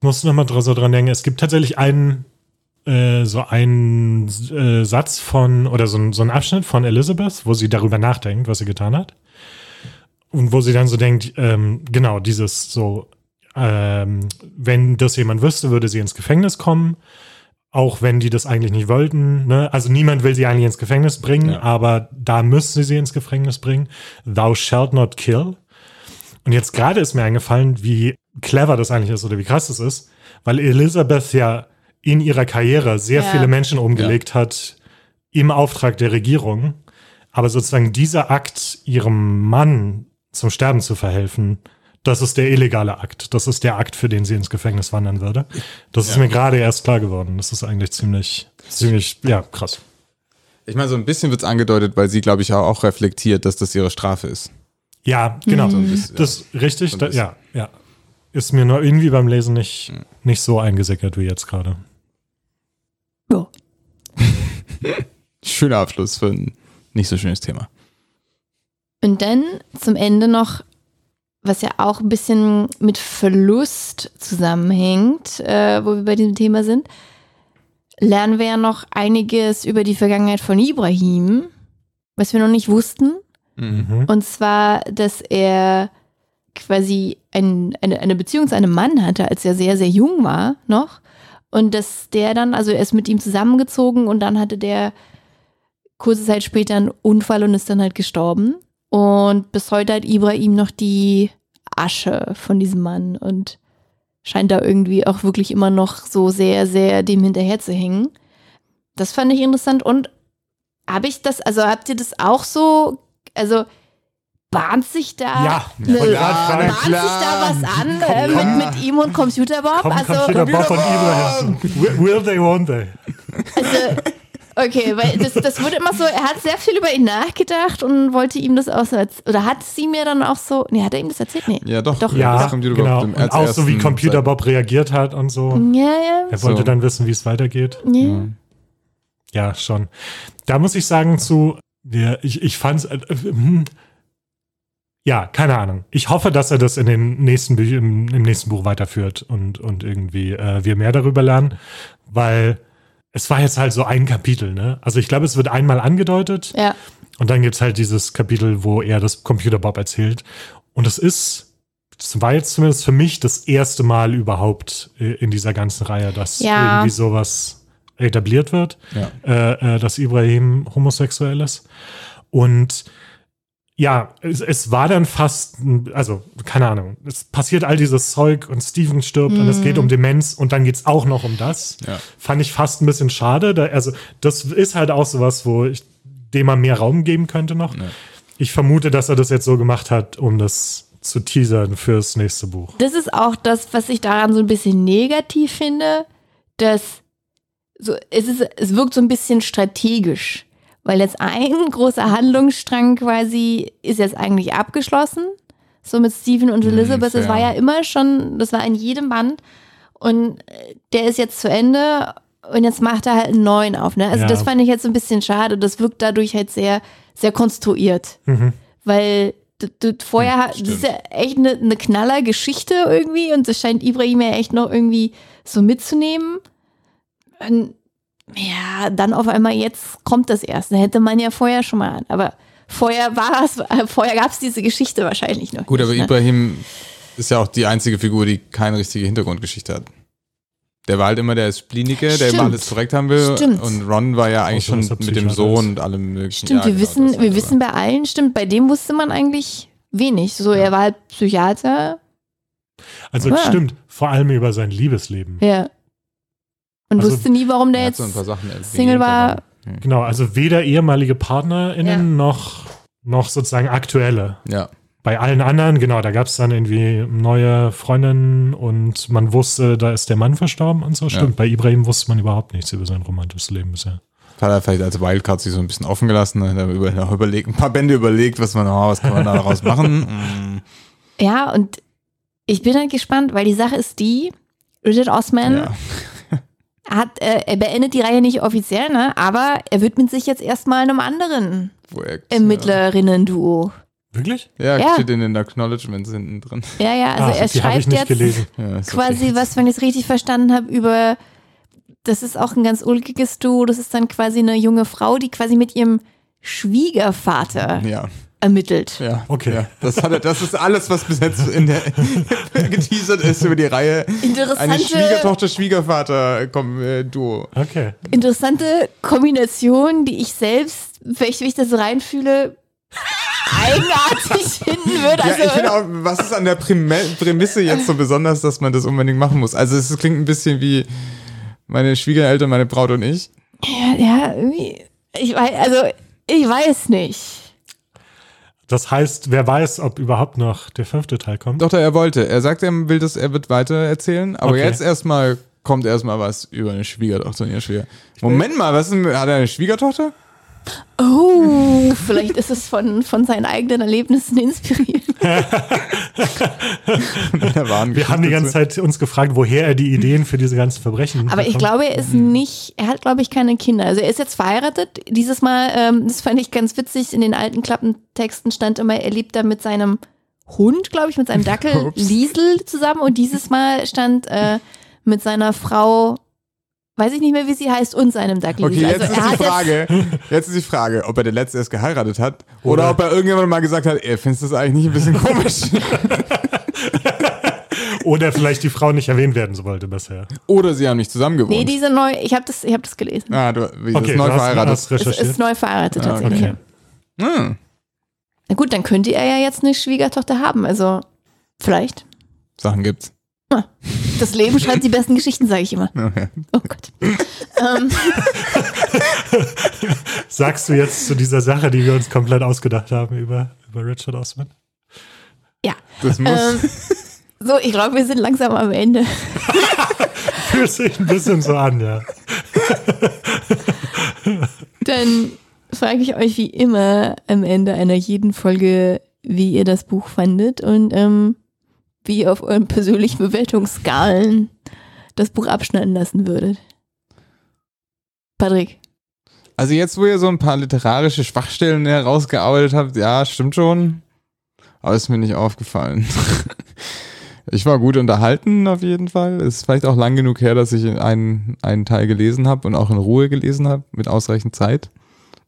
muss noch mal dr- so dran denken. Es gibt tatsächlich einen äh, so einen äh, Satz von oder so, so einen Abschnitt von Elizabeth, wo sie darüber nachdenkt, was sie getan hat. Und wo sie dann so denkt, ähm, genau, dieses so, ähm, wenn das jemand wüsste, würde sie ins Gefängnis kommen. Auch wenn die das eigentlich nicht wollten. Ne? Also niemand will sie eigentlich ins Gefängnis bringen, Ja. aber da müssen sie sie ins Gefängnis bringen. Thou shalt not kill. Und jetzt gerade ist mir eingefallen, wie clever das eigentlich ist oder wie krass das ist, weil Elizabeth ja in ihrer Karriere sehr Ja. viele Menschen umgelegt hat im Auftrag der Regierung. Aber sozusagen dieser Akt, ihrem Mann zum Sterben zu verhelfen, das ist der illegale Akt. Das ist der Akt, für den sie ins Gefängnis wandern würde. Das ist mir gerade erst klar geworden. Das ist eigentlich ziemlich, ziemlich, ja, krass. Ich meine, so ein bisschen wird es angedeutet, weil sie, glaube ich, auch, auch reflektiert, dass das ihre Strafe ist. Ja, genau. So bisschen, Das richtig, So da, ja, ja. Ist mir nur irgendwie beim Lesen nicht, nicht so eingesickert wie jetzt gerade. ja. Schöner Abschluss für ein nicht so schönes Thema. Und dann zum Ende noch, was ja auch ein bisschen mit Verlust zusammenhängt, äh, wo wir bei diesem Thema sind, lernen wir ja noch einiges über die Vergangenheit von Ibrahim, was wir noch nicht wussten. Mhm. Und zwar, dass er quasi ein, eine, eine Beziehung zu einem Mann hatte, als er sehr, sehr jung war noch. Und dass der dann, also er ist mit ihm zusammengezogen und dann hatte der kurze Zeit später einen Unfall und ist dann halt gestorben. Und bis heute hat Ibrahim noch die Asche von diesem Mann und scheint da irgendwie auch wirklich immer noch so sehr, sehr dem hinterher zu hängen. Das fand ich interessant. Und habe ich das, also habt ihr das auch so, also bahnt sich da, Ja, grad fragen. bahnt sich da was an äh, mit, mit ihm und Computer Bob? Komm, also, Computer Bob von Ibrahim. Will, will they, won't they? also, okay, weil das, das wurde immer so, er hat sehr viel über ihn nachgedacht und wollte ihm das auch so, oder hat sie mir dann auch so, nee, hat er ihm das erzählt? Nee. Ja, doch. Doch. Ja, das Computer genau. Bob dem Und auch so wie Computer Bob reagiert hat und so. Ja, ja. Er wollte So. dann wissen, wie es weitergeht. ja. Ja, schon. Da muss ich sagen zu, ja, ich, ich fand's, äh, äh, hm, ja, keine Ahnung. Ich hoffe, dass er das in den nächsten Bü im, im nächsten Buch weiterführt und, und irgendwie äh, wir mehr darüber lernen, weil es war jetzt halt so ein Kapitel, ne? Also ich glaube, es wird einmal angedeutet Ja. und dann gibt's halt dieses Kapitel, wo er das Computer Bob erzählt. Und es ist, es war jetzt zumindest für mich das erste Mal überhaupt äh, in dieser ganzen Reihe, dass Ja. irgendwie sowas etabliert wird Ja. äh, äh, dass Ibrahim homosexuell ist. Und ja, es, es war dann fast, also keine Ahnung, es passiert all dieses Zeug und Steven stirbt und es geht um Demenz und dann geht's auch noch um das. Ja. Fand ich fast ein bisschen schade. Da, also das ist halt auch sowas, wo ich dem man mehr Raum geben könnte noch. Ja. Ich vermute, dass er das jetzt so gemacht hat, um das zu teasern fürs nächste Buch. Das ist auch das, was ich daran so ein bisschen negativ finde, dass so, es, ist, es wirkt so ein bisschen strategisch, weil jetzt ein großer Handlungsstrang quasi ist jetzt eigentlich abgeschlossen, so mit Stephen und Hm, Elizabeth, das war ja immer schon, das war in jedem Band. Und äh, der ist jetzt zu Ende. Und jetzt macht er halt einen neuen auf, ne? Also Ja. das fand ich jetzt ein bisschen schade, das wirkt dadurch halt sehr, sehr konstruiert. Mhm. weil d- d- vorher Hm, das ist ja echt eine, eine Knaller-Geschichte irgendwie. Und das scheint Ibrahim ja echt noch irgendwie so mitzunehmen. Und ja, dann auf einmal jetzt kommt das erst. Da hätte man ja vorher schon mal, aber vorher war es, äh, vorher gab es diese Geschichte wahrscheinlich noch. Gut, nicht, aber ne? Ibrahim ist ja auch die einzige Figur, die keine richtige Hintergrundgeschichte hat. Der war halt immer der Splinike, der immer alles korrekt haben will. Stimmt. Und Ron war ja eigentlich schon mit dem Sohn ist. und allem möglichen. Stimmt, Ja, wir genau, wissen, wir halt, wissen bei allen, stimmt, bei dem wusste man eigentlich wenig. So, er war halt Psychiater, Also Ah. stimmt, vor allem über sein Liebesleben. ja. Und Also, wusste nie, warum der er jetzt so ein paar Sachen erwähnt, Single war. Hm. Genau, also weder ehemalige PartnerInnen Ja. noch, noch sozusagen aktuelle. Ja, bei allen anderen, genau, da gab es dann irgendwie neue Freundinnen und man wusste, da ist der Mann verstorben und so. Stimmt, bei Ibrahim wusste man überhaupt nichts über sein romantisches Leben bisher. Hat er vielleicht als Wildcard sich so ein bisschen offen gelassen, hat er über, noch überlegt, ein paar Bände überlegt, was man, oh, was kann man daraus machen. Mm. Ja, und ich bin halt gespannt, weil die Sache ist die, Richard Osman Ja. Hat, äh, er beendet die Reihe nicht offiziell, ne? aber er widmet sich jetzt erstmal einem anderen Projekt. Ermittlerinnen-Duo. Wirklich? Ja, Ja. steht in den Acknowledgements hinten drin. Ja, ja, also Ah, er schreibt nicht jetzt gelesen. Quasi, okay. was, wenn ich es richtig verstanden habe, über, das ist auch ein ganz ulkiges Duo, das ist dann quasi eine junge Frau, die quasi mit ihrem Schwiegervater Ja, ermittelt. ja. Okay. Ja. Das, hat das ist alles, was bis jetzt in der geteasert ist über die Reihe. Eine Interessante, Schwiegertochter-Schwiegervater-Duo. Okay. interessante Kombination, die ich selbst, vielleicht, wenn ich das reinfühle, eigenartig finden würde. Ja, Also, ich finde auch, was ist an der Prämisse jetzt so besonders, dass man das unbedingt machen muss? Also es klingt ein bisschen wie meine Schwiegereltern, meine Braut und ich. ja, ja, irgendwie, ich weiß, also, ich weiß nicht. Das heißt, wer weiß, ob überhaupt noch der fünfte Teil kommt. Doch, er wollte. Er sagt, er will das, er wird weiter erzählen, aber Okay. jetzt erstmal kommt erstmal was über eine Schwiegertochter und ihr Schwieger. Moment mal, was ist denn, hat er eine Schwiegertochter? Oh, vielleicht ist es von, von seinen eigenen Erlebnissen inspiriert. Wir haben die ganze Zeit uns gefragt, woher er die Ideen für diese ganzen Verbrechen Aber ich glaube, er ist nicht, er hat, glaube ich, keine Kinder. Also er ist jetzt verheiratet. Dieses Mal, ähm, das fand ich ganz witzig, in den alten Klappentexten stand immer, er lebt da mit seinem Hund, glaube ich, mit seinem Dackel Ups. Liesel zusammen. Und dieses Mal stand äh, mit seiner Frau, weiß ich nicht mehr, wie sie heißt, und seinem Dackel Okay, jetzt Also ist er die jetzt, Frage, jetzt ist die Frage, ob er der Letzte erst geheiratet hat oder, Oder- ob er irgendjemand mal gesagt hat, er findest das eigentlich nicht ein bisschen komisch? Oder vielleicht die Frau nicht erwähnt werden wollte bisher. oder sie haben nicht zusammen gewohnt. nee, diese neu, ich habe das, ich habe das gelesen. ah, du, wie, das Okay, ist neu du hast, verheiratet. hast Es recherchiert. ist neu verheiratet Ah, tatsächlich. okay. Hm. Na gut, dann könnte er ja jetzt eine Schwiegertochter haben. Also vielleicht. Sachen gibt's. Das Leben schreibt die besten Geschichten, sage ich immer. Okay. Oh Gott. ähm, Sagst du jetzt zu dieser Sache, die wir uns komplett ausgedacht haben über, über Richard Osman? ja. Das muss. Ähm, so, ich glaube, wir sind langsam am Ende. Fühlt sich ein bisschen so an, ja. Dann frage ich euch wie immer am Ende einer jeden Folge, wie ihr das Buch fandet und ähm, wie ihr auf euren persönlichen Bewertungsskalen das Buch abschneiden lassen würdet. Patrick. Also jetzt, wo ihr so ein paar literarische Schwachstellen herausgearbeitet habt, ja, stimmt schon. Aber ist mir nicht aufgefallen. Ich war gut unterhalten auf jeden Fall. Ist vielleicht auch lang genug her, dass ich einen, einen Teil gelesen habe und auch in Ruhe gelesen habe, mit ausreichend Zeit.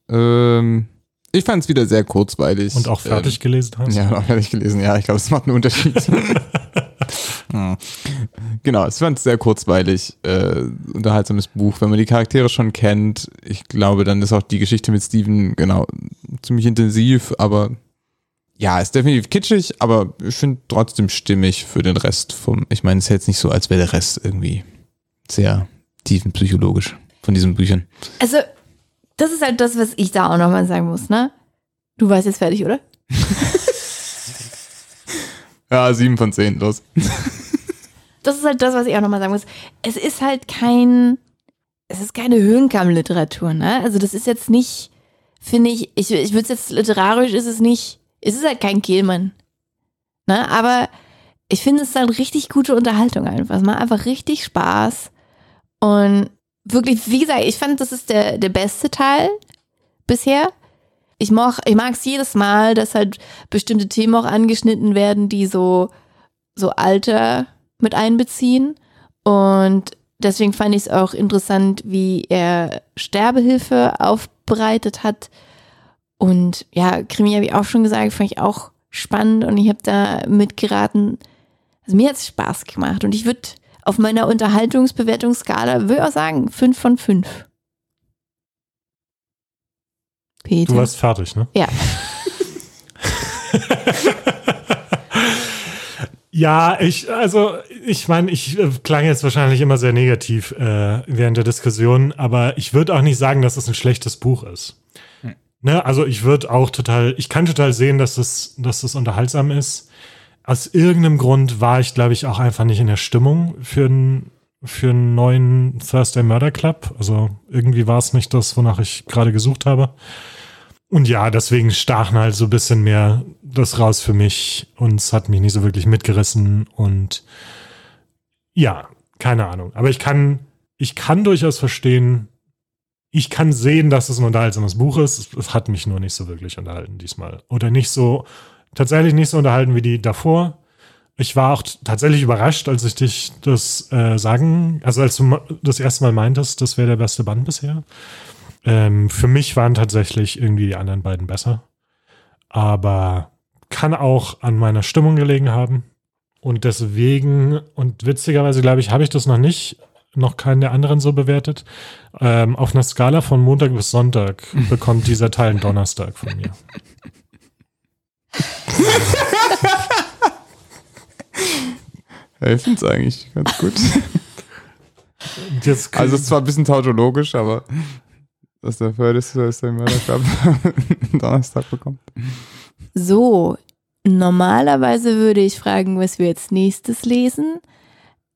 Ähm, ich fand es wieder sehr kurzweilig. Und auch fertig gelesen hast? Ähm, ja, auch fertig gelesen. Ja, ich glaube, es macht einen Unterschied. Hm. Genau, es fand es sehr kurzweilig, äh, unterhaltsames Buch. Wenn man die Charaktere schon kennt, ich glaube, dann ist auch die Geschichte mit Steven, genau, ziemlich intensiv, aber ja, ist definitiv kitschig, aber ich finde trotzdem stimmig für den Rest vom, ich meine, es ist jetzt nicht so, als wäre der Rest irgendwie sehr tiefenpsychologisch von diesen Büchern. Also, das ist halt das, was ich da auch nochmal sagen muss, ne? Du warst jetzt fertig, oder? Ja, sieben von zehn, los. Das ist halt das, was ich auch nochmal sagen muss. Es ist halt kein, es ist keine Höhenkamm-Literatur, ne? Also das ist jetzt nicht, finde ich, ich, ich würde es jetzt literarisch ist es nicht, es ist halt kein Kehlmann. Ne? Aber ich finde es dann richtig gute Unterhaltung einfach. Es macht einfach richtig Spaß. Und wirklich, wie gesagt, ich fand, das ist der, der beste Teil bisher. Ich mag ich mag's jedes Mal, dass halt bestimmte Themen auch angeschnitten werden, die so, so Alter mit einbeziehen. Und deswegen fand ich es auch interessant, wie er Sterbehilfe aufbereitet hat. Und ja, Krimi habe ich auch schon gesagt, fand ich auch spannend und ich habe da mitgeraten. Also mir hat es Spaß gemacht und ich würde auf meiner Unterhaltungsbewertungsskala, würde ich auch sagen, 5 von 5. Peter. Du warst fertig, ne? Ja. Ja, ich, also, ich meine, ich äh, klang jetzt wahrscheinlich immer sehr negativ äh, während der Diskussion, aber ich würde auch nicht sagen, dass es ein schlechtes Buch ist. Ne, also ich würde auch total, ich kann total sehen, dass es, dass es unterhaltsam ist. Aus irgendeinem Grund war ich, glaube ich, auch einfach nicht in der Stimmung für einen für einen neuen Thursday Murder Club. Also irgendwie war es nicht das, wonach ich gerade gesucht habe. Und ja, deswegen stachen halt so ein bisschen mehr das raus für mich und es hat mich nicht so wirklich mitgerissen und ja, keine Ahnung. Aber ich kann, ich kann durchaus verstehen, ich kann sehen, dass es ein unterhaltsames Buch ist. Es hat mich nur nicht so wirklich unterhalten diesmal. Oder nicht so, tatsächlich nicht so unterhalten wie die davor. Ich war auch tatsächlich überrascht, als ich dich das äh, sagen, also als du das erste Mal meintest, das wäre der beste Band bisher. Ähm, für mich waren tatsächlich irgendwie die anderen beiden besser. Aber kann auch an meiner Stimmung gelegen haben. Und deswegen, und witzigerweise glaube ich, habe ich das noch nicht, noch keinen der anderen so bewertet. Ähm, auf einer Skala von Montag bis Sonntag bekommt dieser Teil einen Donnerstag von mir. Ja, ich finde es eigentlich ganz gut. Also es ist zwar ein bisschen tautologisch, aber dass der Furthest ist der Club Donnerstag bekommt. So, normalerweise würde ich fragen, was wir jetzt nächstes lesen.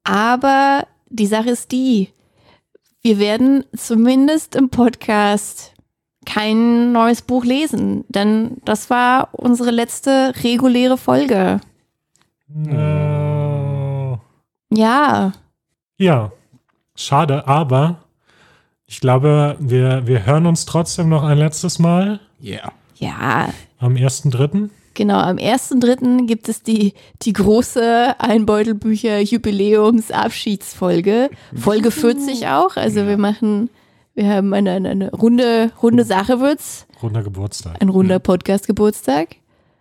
Aber die Sache ist die, wir werden zumindest im Podcast kein neues Buch lesen, denn das war unsere letzte reguläre Folge. äh, Ja, ja, schade, aber ich glaube, wir, wir hören uns trotzdem noch ein letztes Mal Yeah. ja, am 1.3. Genau, am 1.3. gibt es die, die große Einbeutelbücher Jubiläums Abschiedsfolge. Folge 40 auch. Also wir machen, wir haben eine, eine, eine runde, runde Sache wird's. Runder Geburtstag. Ein runder Podcast-Geburtstag.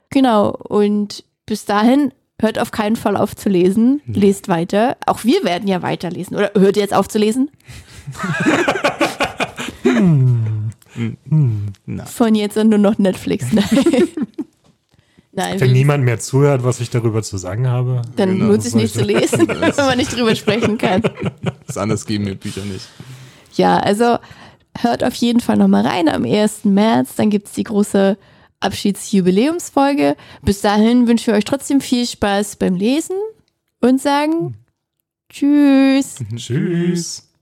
Genau. Und bis dahin hört auf keinen Fall auf zu lesen. Lest weiter. Auch wir werden ja weiterlesen. Oder hört ihr jetzt auf zu lesen? Na. Von jetzt an nur noch Netflix. Nein. Nein, Wenn niemand mehr zuhört, was ich darüber zu sagen habe. dann Genau, lohnt es sich nicht zu lesen, wenn man nicht drüber sprechen kann. Das anders geben mir Bücher nicht. Ja, also hört auf jeden Fall nochmal rein am 1. März. Dann gibt es die große Abschiedsjubiläumsfolge. Bis dahin wünschen wir euch trotzdem viel Spaß beim Lesen und sagen Tschüss. Tschüss.